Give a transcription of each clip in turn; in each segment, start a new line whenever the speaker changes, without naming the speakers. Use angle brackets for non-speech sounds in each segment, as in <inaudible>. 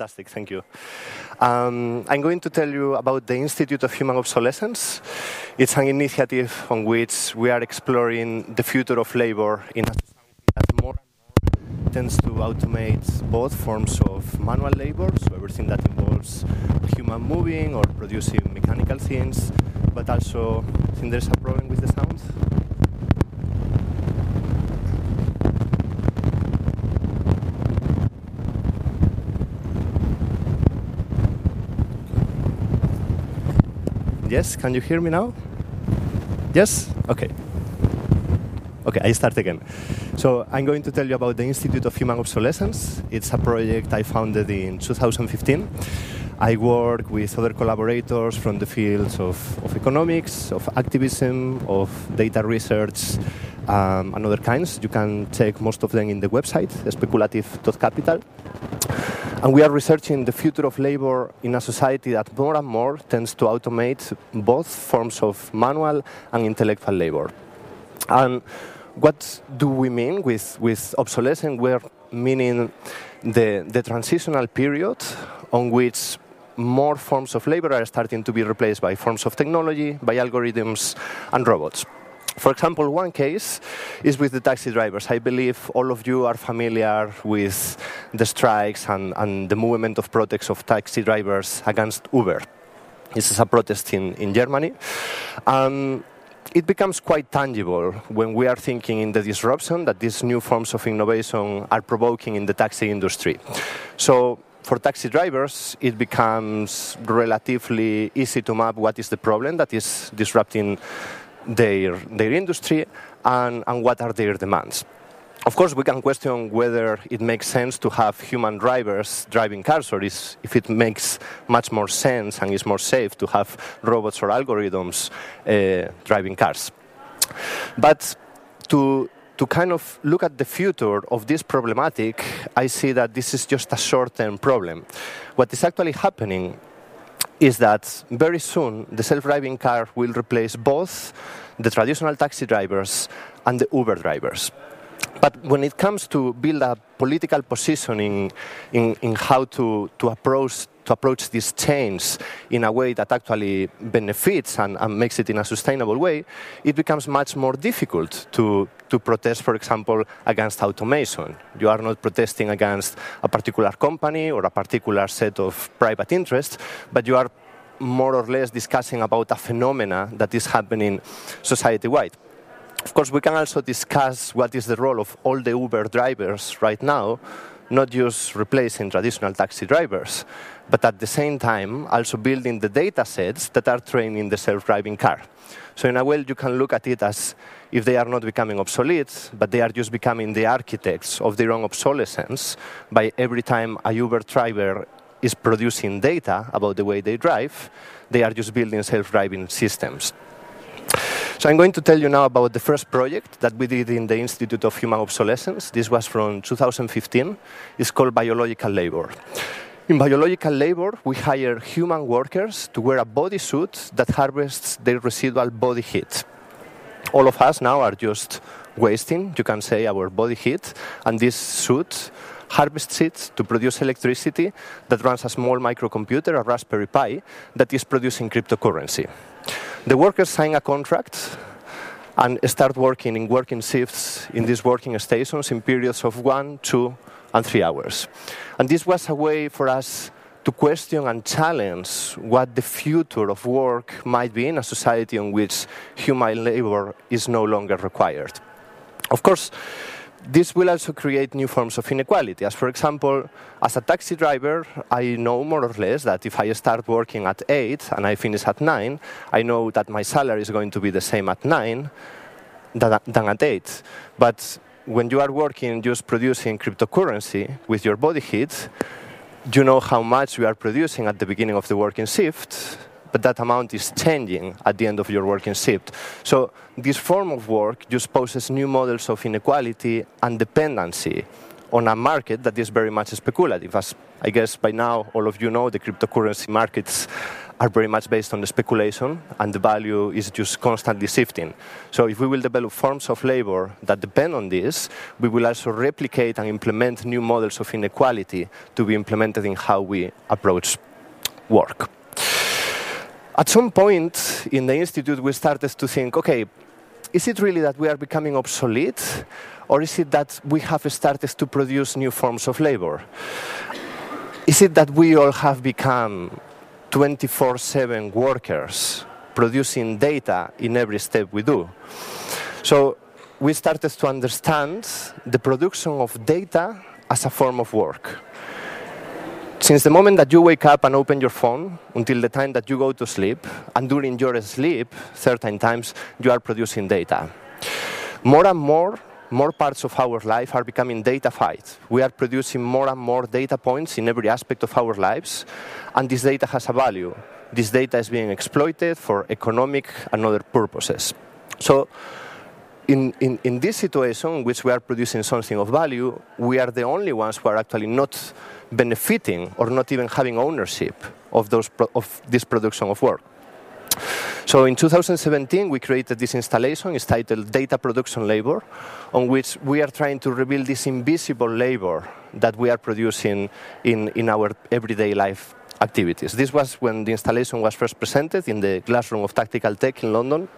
fantastic. Thank you. Um, I'm going to tell you about the Institute of Human Obsolescence. It's an initiative on which we are exploring the future of labor in a society that more and more tends to automate both forms of manual labor, so everything that involves human moving or producing mechanical things, but also, I think there's a problem with the sound. Yes, can you hear me now? Yes? Okay. Okay, I start again. So I'm going to tell you about the Institute of Human Obsolescence. It's a project I founded in 2015. I work with other collaborators from the fields of, of economics, of activism, of data research, um, and other kinds. You can check most of them in the website, speculative.capital. And we are researching the future of labor in a society that more and more tends to automate both forms of manual and intellectual labor. And what do we mean with, with obsolescence? We're meaning the, the transitional period on which more forms of labor are starting to be replaced by forms of technology, by algorithms, and robots. For example, one case is with the taxi drivers. I believe all of you are familiar with the strikes and, and the movement of protests of taxi drivers against Uber. This is a protest in, in Germany. Um, it becomes quite tangible when we are thinking in the disruption that these new forms of innovation are provoking in the taxi industry. So for taxi drivers, it becomes relatively easy to map what is the problem that is disrupting their, their industry and, and what are their demands. Of course, we can question whether it makes sense to have human drivers driving cars, or is, if it makes much more sense and is more safe to have robots or algorithms uh, driving cars. But to, to kind of look at the future of this problematic, I see that this is just a short term problem. What is actually happening is that very soon the self-driving car will replace both the traditional taxi drivers and the Uber drivers. But when it comes to build a political positioning in, in how to, to approach to approach this change in a way that actually benefits and, and, makes it in a sustainable way, it becomes much more difficult to, to protest, for example, against automation. You are not protesting against a particular company or a particular set of private interests, but you are more or less discussing about a phenomena that is happening society-wide. Of course, we can also discuss what is the role of all the Uber drivers right now, not just replacing traditional taxi drivers, but at the same time also building the data sets that are training the self-driving car. So in a way, you can look at it as if they are not becoming obsolete, but they are just becoming the architects of their own obsolescence by every time a Uber driver is producing data about the way they drive, they are just building self-driving systems. So I'm going to tell you now about the first project that we did in the Institute of Human Obsolescence. This was from 2015. It's called Biological Labor. In biological labor, we hire human workers to wear a bodysuit that harvests their residual body heat. All of us now are just wasting, you can say, our body heat, and this suit harvests it to produce electricity that runs a small microcomputer, a Raspberry Pi, that is producing cryptocurrency. The workers sign a contract and start working in working shifts in these working stations in periods of one, two, and three hours. And this was a way for us to question and challenge what the future of work might be in a society in which human labor is no longer required. Of course, this will also create new forms of inequality. As for example, as a taxi driver, I know more or less that if I start working at 8 and I finish at 9, I know that my salary is going to be the same at 9 than, than at 8. But when you are working just producing cryptocurrency with your body heat, you know how much you are producing at the beginning of the working shift, but that amount is changing at the end of your working shift. So this form of work just poses new models of inequality and dependency on a market that is very much speculative. As I guess by now all of you know, the cryptocurrency markets are very much based on the speculation, and the value is just constantly shifting. So if we will develop forms of labor that depend on this, we will also replicate and implement new models of inequality to be implemented in how we approach work. At some point in the institute, we started to think, okay, is it really that we are becoming obsolete, or is it that we have started to produce new forms of labor? Is it that we all have become 24 7 workers producing data in every step we do? So we started to understand the production of data as a form of work. Since the moment that you wake up and open your phone until the time that you go to sleep, and during your sleep, certain times, you are producing data. More and more, more parts of our life are becoming datafied. We are producing more and more data points in every aspect of our lives, and this data has a value. This data is being exploited for economic and other purposes. So, in, in, in this situation in which we are producing something of value, we are the only ones who are actually not benefiting or not even having ownership of, those of this production of work. So in 2017, we created this installation. It's titled Data Production Labor, on which we are trying to reveal this invisible labor that we are producing in, in our everyday life activities. This was when the installation was first presented in the Glassroom of Tactical Tech in London.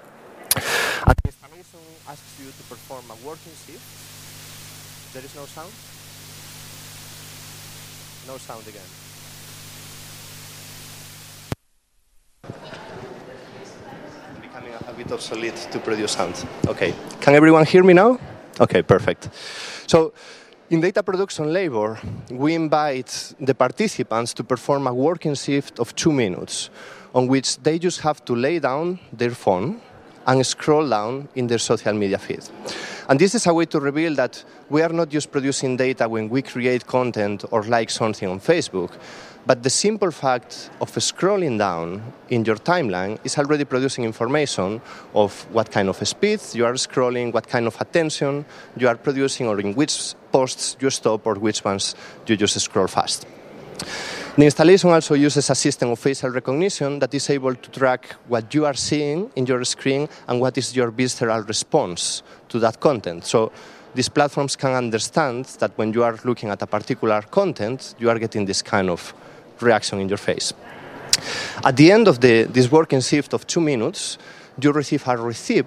And the installation asks you to perform a working shift. There is no sound? No sound again. Becoming a, bit obsolete to produce sound. Okay. Can everyone hear me now? Okay, perfect. So, in data production labor, we invite the participants to perform a working shift of two minutes, on which they just have to lay down their phone and scroll down in their social media feed. And this is a way to reveal that we are not just producing data when we create content or like something on Facebook, but the simple fact of scrolling down in your timeline is already producing information of what kind of speed you are scrolling, what kind of attention you are producing, or in which posts you stop or which ones you just scroll fast. The installation also uses a system of facial recognition that is able to track what you are seeing in your screen and what is your visceral response to that content. So these platforms can understand that when you are looking at a particular content, you are getting this kind of reaction in your face. At the end of the, this working shift of two minutes, you receive a receipt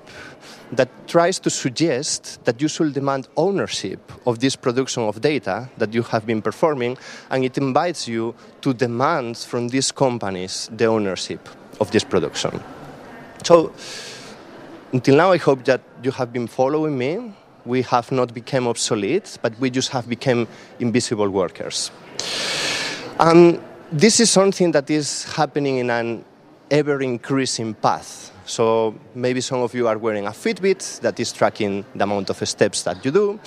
that tries to suggest that you should demand ownership of this production of data that you have been performing, and it invites you to demand from these companies the ownership of this production. So, until now, I hope that you have been following me. We have not become obsolete, but we just have become invisible workers. And this is something that is happening in an ever increasing path. So maybe some of you are wearing a Fitbit that is tracking the amount of steps that you do.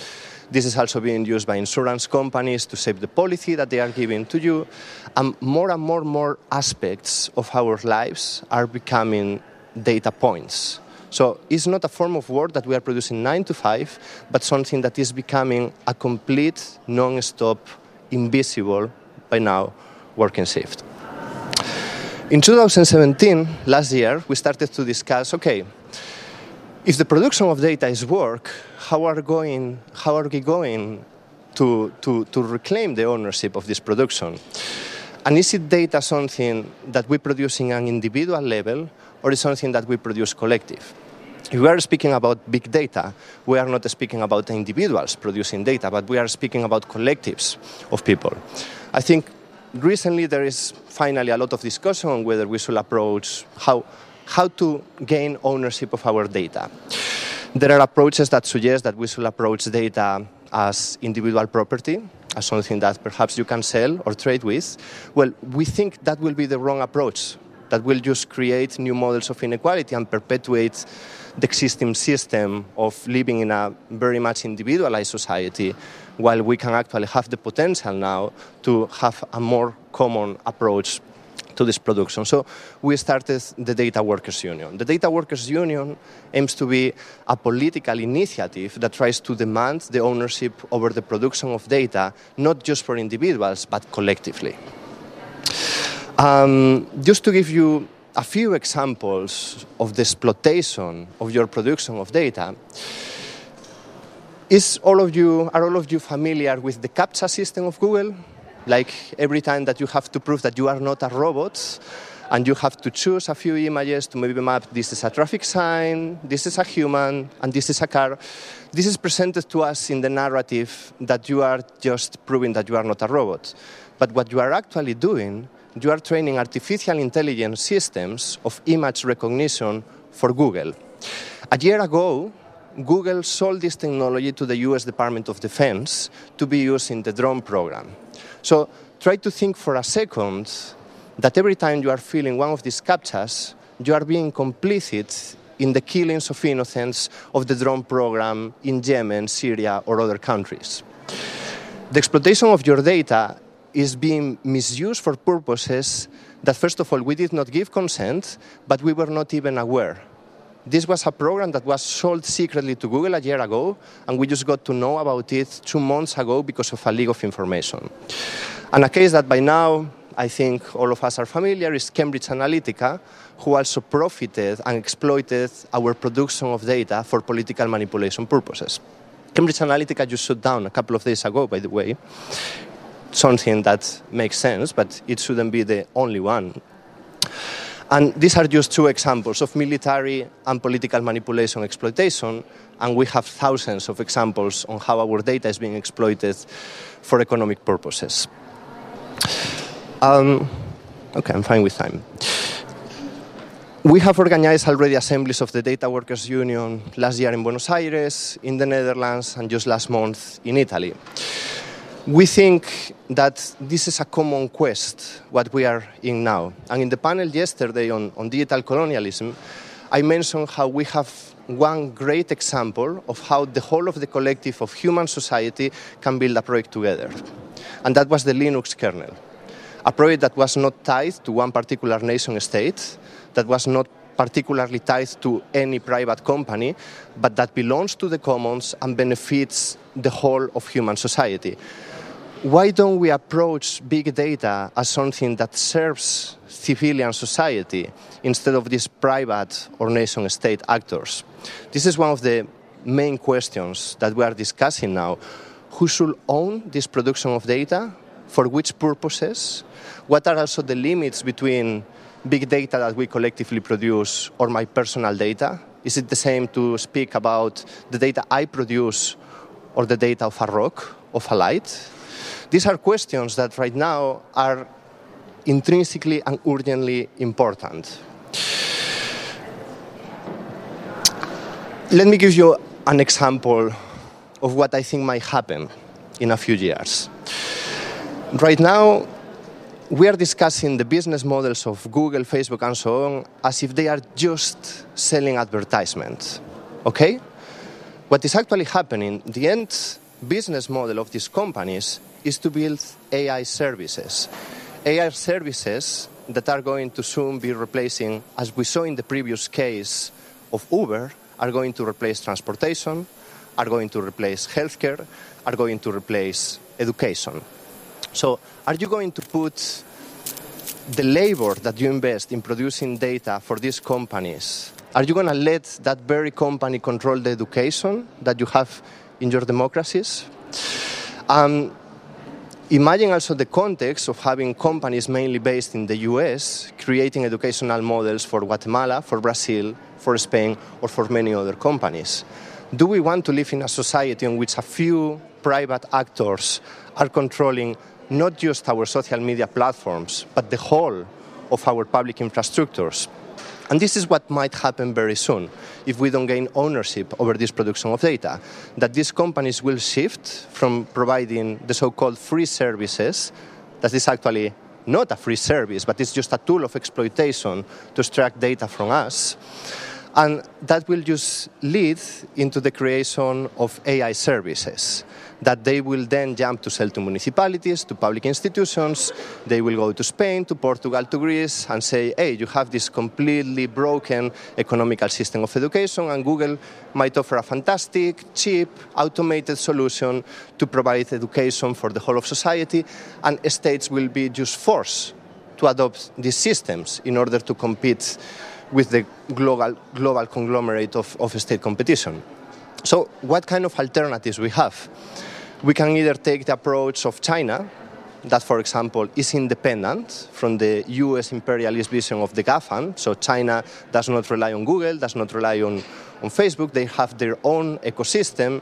This is also being used by insurance companies to save the policy that they are giving to you. And more and more and more aspects of our lives are becoming data points. So it's not a form of work that we are producing nine to five, but something that is becoming a complete, non-stop, invisible, by now, working shift. In 2017, last year, we started to discuss okay, if the production of data is work, how are, going, how are we going to, to, to reclaim the ownership of this production? And is it data something that we produce in an individual level, or is something that we produce collective? If we are speaking about big data, we are not speaking about individuals producing data, but we are speaking about collectives of people. I think recently there is finally a lot of discussion on whether we should approach how, how to gain ownership of our data. There are approaches that suggest that we should approach data as individual property, as something that perhaps you can sell or trade with. Well, we think that will be the wrong approach. That will just create new models of inequality and perpetuate the existing system of living in a very much individualized society while we can actually have the potential now to have a more common approach to this production. So we started the Data Workers Union. The Data Workers Union aims to be a political initiative that tries to demand the ownership over the production of data, not just for individuals, but collectively. Um, just to give you a few examples of the exploitation of your production of data, is all of you, are all of you familiar with the CAPTCHA system of Google? Like every time that you have to prove that you are not a robot, and you have to choose a few images to maybe map this is a traffic sign, this is a human, and this is a car. This is presented to us in the narrative that you are just proving that you are not a robot. But what you are actually doing, you are training artificial intelligence systems of image recognition for Google. A year ago, Google sold this technology to the US Department of Defense to be used in the drone program. So try to think for a second that every time you are filling one of these CAPTCHAs, you are being complicit in the killings of innocents of the drone program in Yemen, Syria, or other countries. The exploitation of your data is being misused for purposes that, first of all, we did not give consent, but we were not even aware this was a program that was sold secretly to Google a year ago, and we just got to know about it two months ago because of a leak of information. And a case that by now I think all of us are familiar is Cambridge Analytica, who also profited and exploited our production of data for political manipulation purposes. Cambridge Analytica just shut down a couple of days ago, by the way. Something that makes sense, but it shouldn't be the only one. And these are just two examples of military and political manipulation exploitation, and we have thousands of examples on how our data is being exploited for economic purposes. Um, okay, I'm fine with time. We have organized already assemblies of the Data Workers Union last year in Buenos Aires, in the Netherlands, and just last month in Italy. We think that this is a common quest, what we are in now. And in the panel yesterday on, on digital colonialism, I mentioned how we have one great example of how the whole of the collective of human society can build a project together. And that was the Linux kernel. A project that was not tied to one particular nation state, that was not particularly tied to any private company, but that belongs to the commons and benefits the whole of human society why don't we approach big data as something that serves civilian society instead of these private or nation state actors? This is one of the main questions that we are discussing now. Who should own this production of data? For which purposes? What are also the limits between big data that we collectively produce or my personal data? Is it the same to speak about the data I produce or the data of a rock, of a light? These are questions that right now are intrinsically and urgently important. Let me give you an example of what I think might happen in a few years. Right now, we are discussing the business models of Google, Facebook, and so on as if they are just selling advertisements. Okay? What is actually happening, the end business model of these companies is to build AI services. AI services that are going to soon be replacing, as we saw in the previous case of Uber, are going to replace transportation, are going to replace healthcare, are going to replace education. So, are you going to put the labor that you invest in producing data for these companies? Are you going to let that very company control the education that you have in your democracies? Um, Imagine also the context of having companies mainly based in the US creating educational models for Guatemala, for Brazil, for Spain, or for many other companies. Do we want to live in a society in which a few private actors are controlling not just our social media platforms, but the whole of our public infrastructures? And this is what might happen very soon if we don't gain ownership over this production of data. That these companies will shift from providing the so called free services, that is actually not a free service, but it's just a tool of exploitation to extract data from us. And that will just lead into the creation of AI services that they will then jump to sell to municipalities, to public institutions. They will go to Spain, to Portugal, to Greece, and say, hey, you have this completely broken economical system of education, and Google might offer a fantastic, cheap, automated solution to provide education for the whole of society, and states will be just forced to adopt these systems in order to compete with the global, global conglomerate of, of state competition. So, what kind of alternatives we have? We can either take the approach of China, that, for example, is independent from the US imperialist vision of the GAFAM. So China does not rely on Google, does not rely on, on Facebook. They have their own ecosystem,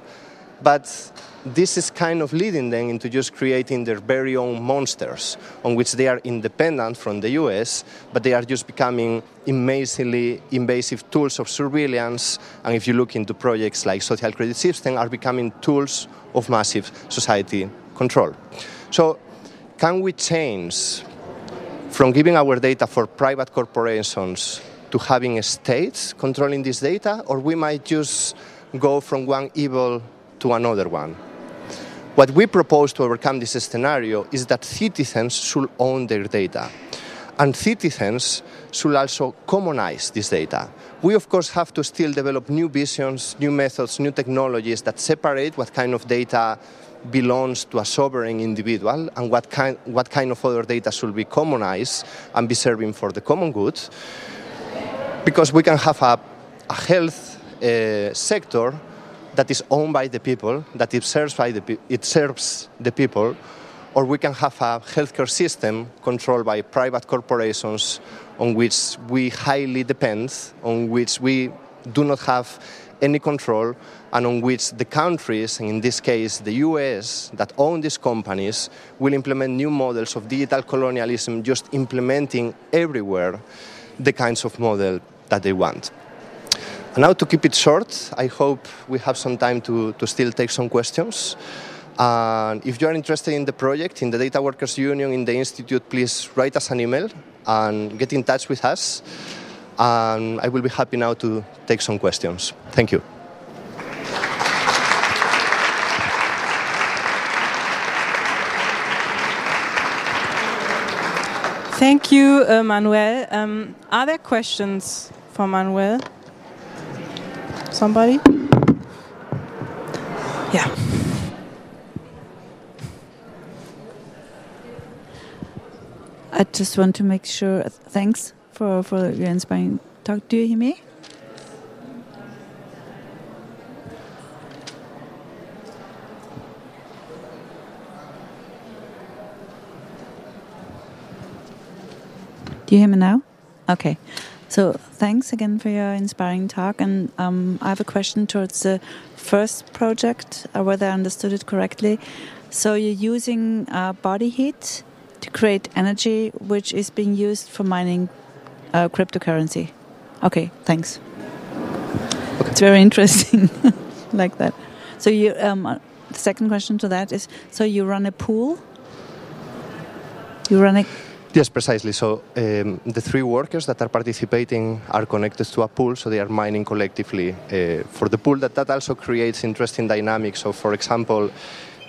but this is kind of leading them into just creating their very own monsters on which they are independent from the US, but they are just becoming amazingly invasive tools of surveillance. And if you look into projects like social credit system, are becoming tools of massive society control. So can we change from giving our data for private corporations to having states controlling this data, or we might just go from one evil to another one? What we propose to overcome this scenario is that citizens should own their data. And citizens should also commonize this data. We, of course, have to still develop new visions, new methods, new technologies that separate what kind of data belongs to a sovereign individual and what kind, what kind of other data should be commonized and be serving for the common good. Because we can have a, a health uh, sector that is owned by the people, that it serves, by the, it serves the people, or we can have a healthcare system controlled by private corporations on which we highly depend, on which we do not have any control, and on which the countries, and in this case the US, that own these companies, will implement new models of digital colonialism, just implementing everywhere the kinds of model that they want. Now, to keep it short, I hope we have some time to, to still take some questions. And if you are interested in the project, in the Data Workers Union, in the Institute, please write us an email and get in touch with us. And I will be happy now to take some questions. Thank you.
Thank you, uh, Manuel. Um, are there questions for Manuel? Somebody? Yeah.
I just want to make sure. Thanks for, for your inspiring talk. Do you hear me? Do you hear me now? Okay. So thanks again for your inspiring talk. And um, I have a question towards the first project, uh, whether I understood it correctly. So you're using uh, body heat to create energy, which is being used for mining uh, cryptocurrency. Okay, thanks. Okay. It's very interesting, <laughs> like that. So you, um, uh, the second question to that is: so you run a pool? You run a
Yes, precisely. So um, the three workers that are participating are connected to a pool, so they are mining collectively uh, for the pool. That that also creates interesting dynamics. So, for example,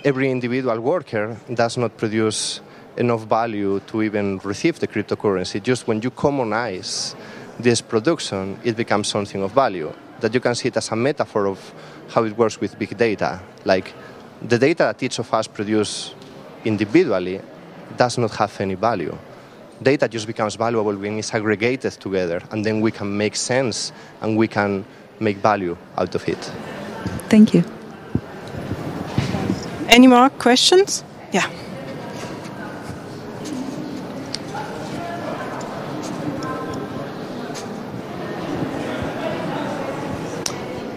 every individual worker does not produce enough value to even receive the cryptocurrency. Just when you commonize this production, it becomes something of value. That you can see it as a metaphor of how it works with big data. Like the data that each of us produce individually does not have any value data just becomes valuable when it's aggregated together, and then we can make sense and we can make value out of it.
Thank you.
Any more questions? Yeah.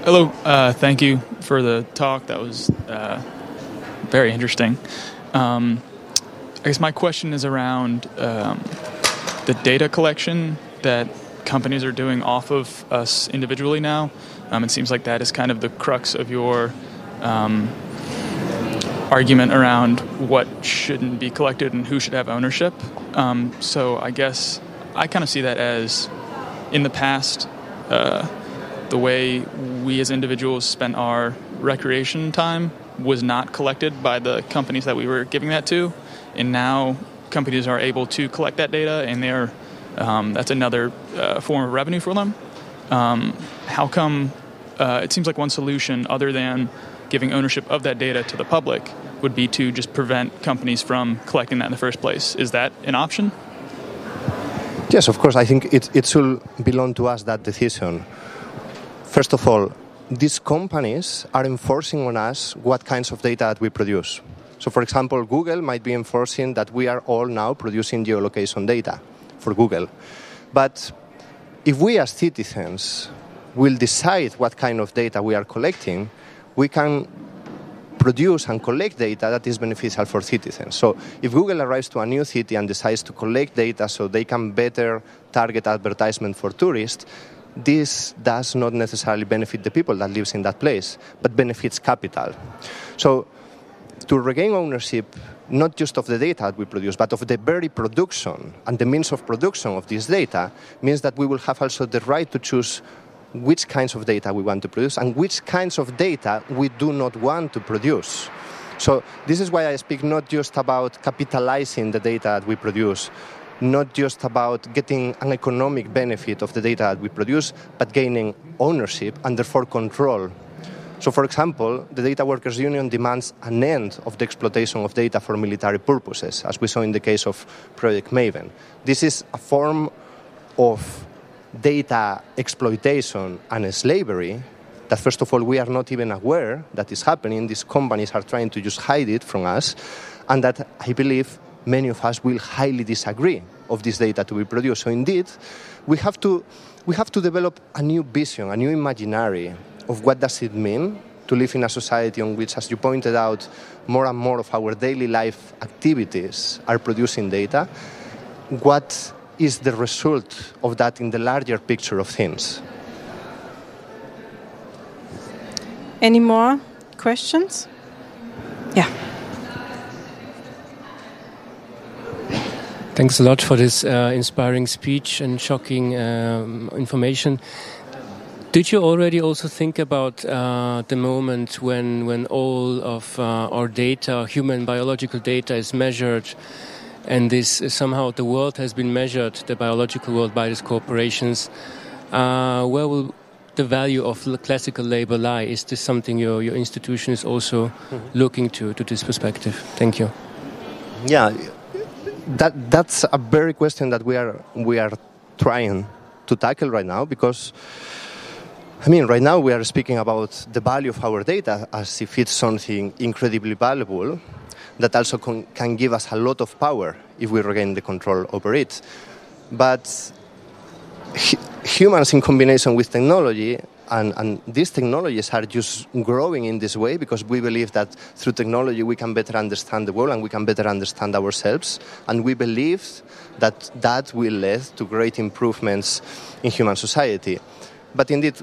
Hello, uh, thank you for the talk. That was uh, very interesting. Um, I guess my question is around um, the data collection that companies are doing off of us individually now. Um, it seems like that is kind of the crux of your um, argument around what shouldn't be collected and who should have ownership. Um, so I guess I kind of see that as in the past, uh, the way we as individuals spent our recreation time was not collected by the companies that we were giving that to and now companies are able to collect that data, and they're um, that's another uh, form of revenue for them. Um, how come uh, it seems like one solution, other than giving ownership of that data to the public, would be to just prevent companies from collecting that in the first place? Is that an option?
Yes, of course. I think it, it should belong to us that decision. First of all, these companies are enforcing on us what kinds of data that we produce. So, for example, Google might be enforcing that we are all now producing geolocation data for Google. But if we as citizens will decide what kind of data we are collecting, we can produce and collect data that is beneficial for citizens. So if Google arrives to a new city and decides to collect data so they can better target advertisement for tourists, this does not necessarily benefit the people that lives in that place, but benefits capital. So to regain ownership not just of the data that we produce, but of the very production and the means of production of this data, means that we will have also the right to choose which kinds of data we want to produce and which kinds of data we do not want to produce. So this is why I speak not just about capitalizing the data that we produce, not just about getting an economic benefit of the data that we produce, but gaining ownership and therefore control. So, for example, the Data Workers Union demands an end of the exploitation of data for military purposes, as we saw in the case of Project Maven. This is a form of data exploitation and slavery that first of all we are not even aware that is happening these companies are trying to just hide it from us and that i believe many of us will highly disagree of this data to be produced so indeed we have to we have to develop a new vision a new imaginary of what does it mean to live in a society on which as you pointed out more and more of our daily life activities are producing data what is the result of that in the larger picture of things.
Any more questions? Yeah.
Thanks a lot for this uh, inspiring speech and shocking um, information. Did you already also think about uh, the moment when, when all of uh, our data, human biological data, is measured and this somehow the world has been measured, the biological world, by these corporations. Uh, where will the value of classical labor lie? Is this something your, your institution is also mm-hmm. looking to, to this perspective? Thank you.
Yeah, that, that's a very question that we are, we are trying to tackle right now because. I mean, right now we are speaking about the value of our data as if it's something incredibly valuable, that also con- can give us a lot of power if we regain the control over it. But h- humans, in combination with technology, and, and, these technologies are just growing in this way because we believe that through technology we can better understand the world and we can better understand ourselves. And we believe that that will lead to great improvements in human society. But indeed,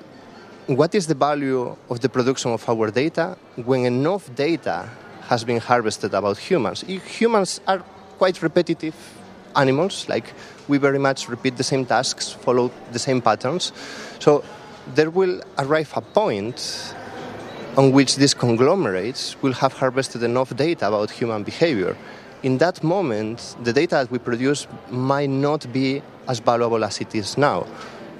what is the value of the production of our data when enough data has been harvested about humans. Humans are quite repetitive animals, like we very much repeat the same tasks, follow the same patterns. So there will arrive a point on which these conglomerates will have harvested enough data about human behavior. In that moment, the data that we produce might not be as valuable as it is now.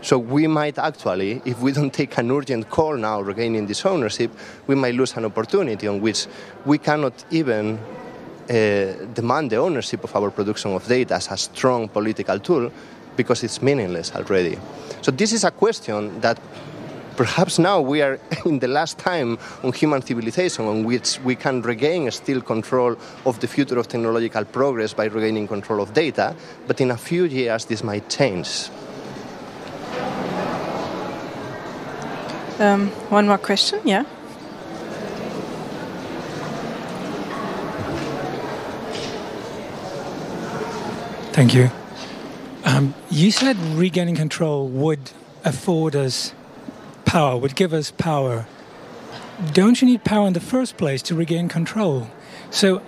So we might actually, if we don't take an urgent call now regaining this ownership, we might lose an opportunity on which we cannot even uh, demand the ownership of our production of data as a strong political tool because it's meaningless already. So this is a question that perhaps now we are <laughs> in the last time on human civilization on which we can regain still control of the future of technological progress by regaining control of data, but in a few years this might change.
Um, one more question, yeah.
Thank you. Um, you said regaining control would afford us power, would give us power. Don't you need power in the first place to regain control? So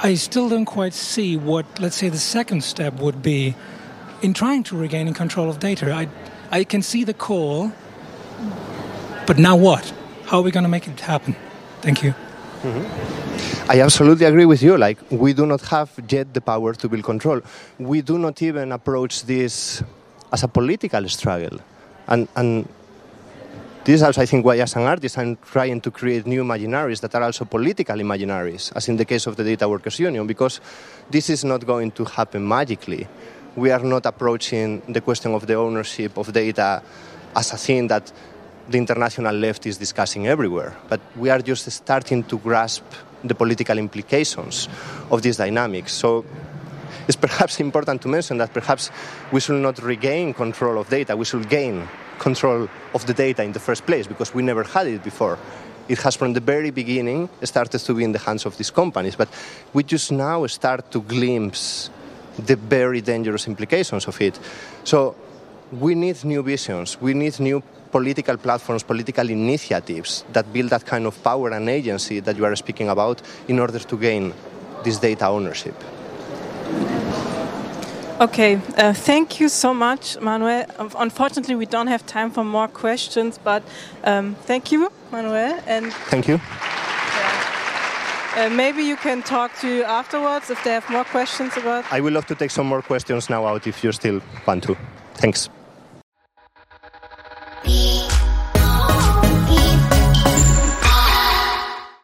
I still don't quite see what, let's say, the second step would be in trying to regain control of data. I, I can see the call but now what? How are we going to make it happen? Thank you.
Mm-hmm. I absolutely agree with you. Like, we do not have yet the power to build control. We do not even approach this as a political struggle. And, and this is also, I think, why as an artist I'm trying to create new imaginaries that are also political imaginaries, as in the case of the Data Workers Union, because this is not going to happen magically we are not approaching the question of the ownership of data as a thing that the international left is discussing everywhere, but we are just starting to grasp the political implications of these dynamics. So it's perhaps <laughs> important to mention that perhaps we should not regain control of data, we should gain control of the data in the first place because we never had it before. It has from the very beginning started to be in the hands of these companies, but we just now start to glimpse the very dangerous implications of it. So we need new visions, we need new political platforms, political initiatives that build that kind of power and agency that you are speaking about in order to gain this data ownership.
Okay, uh, thank you so much, Manuel. Unfortunately, we don't have time for more questions, but um, thank you, Manuel. And
thank you.
Uh, maybe you can talk to you afterwards if they have more questions about.
I would love to take some more questions now out if you still want to. Thanks happy.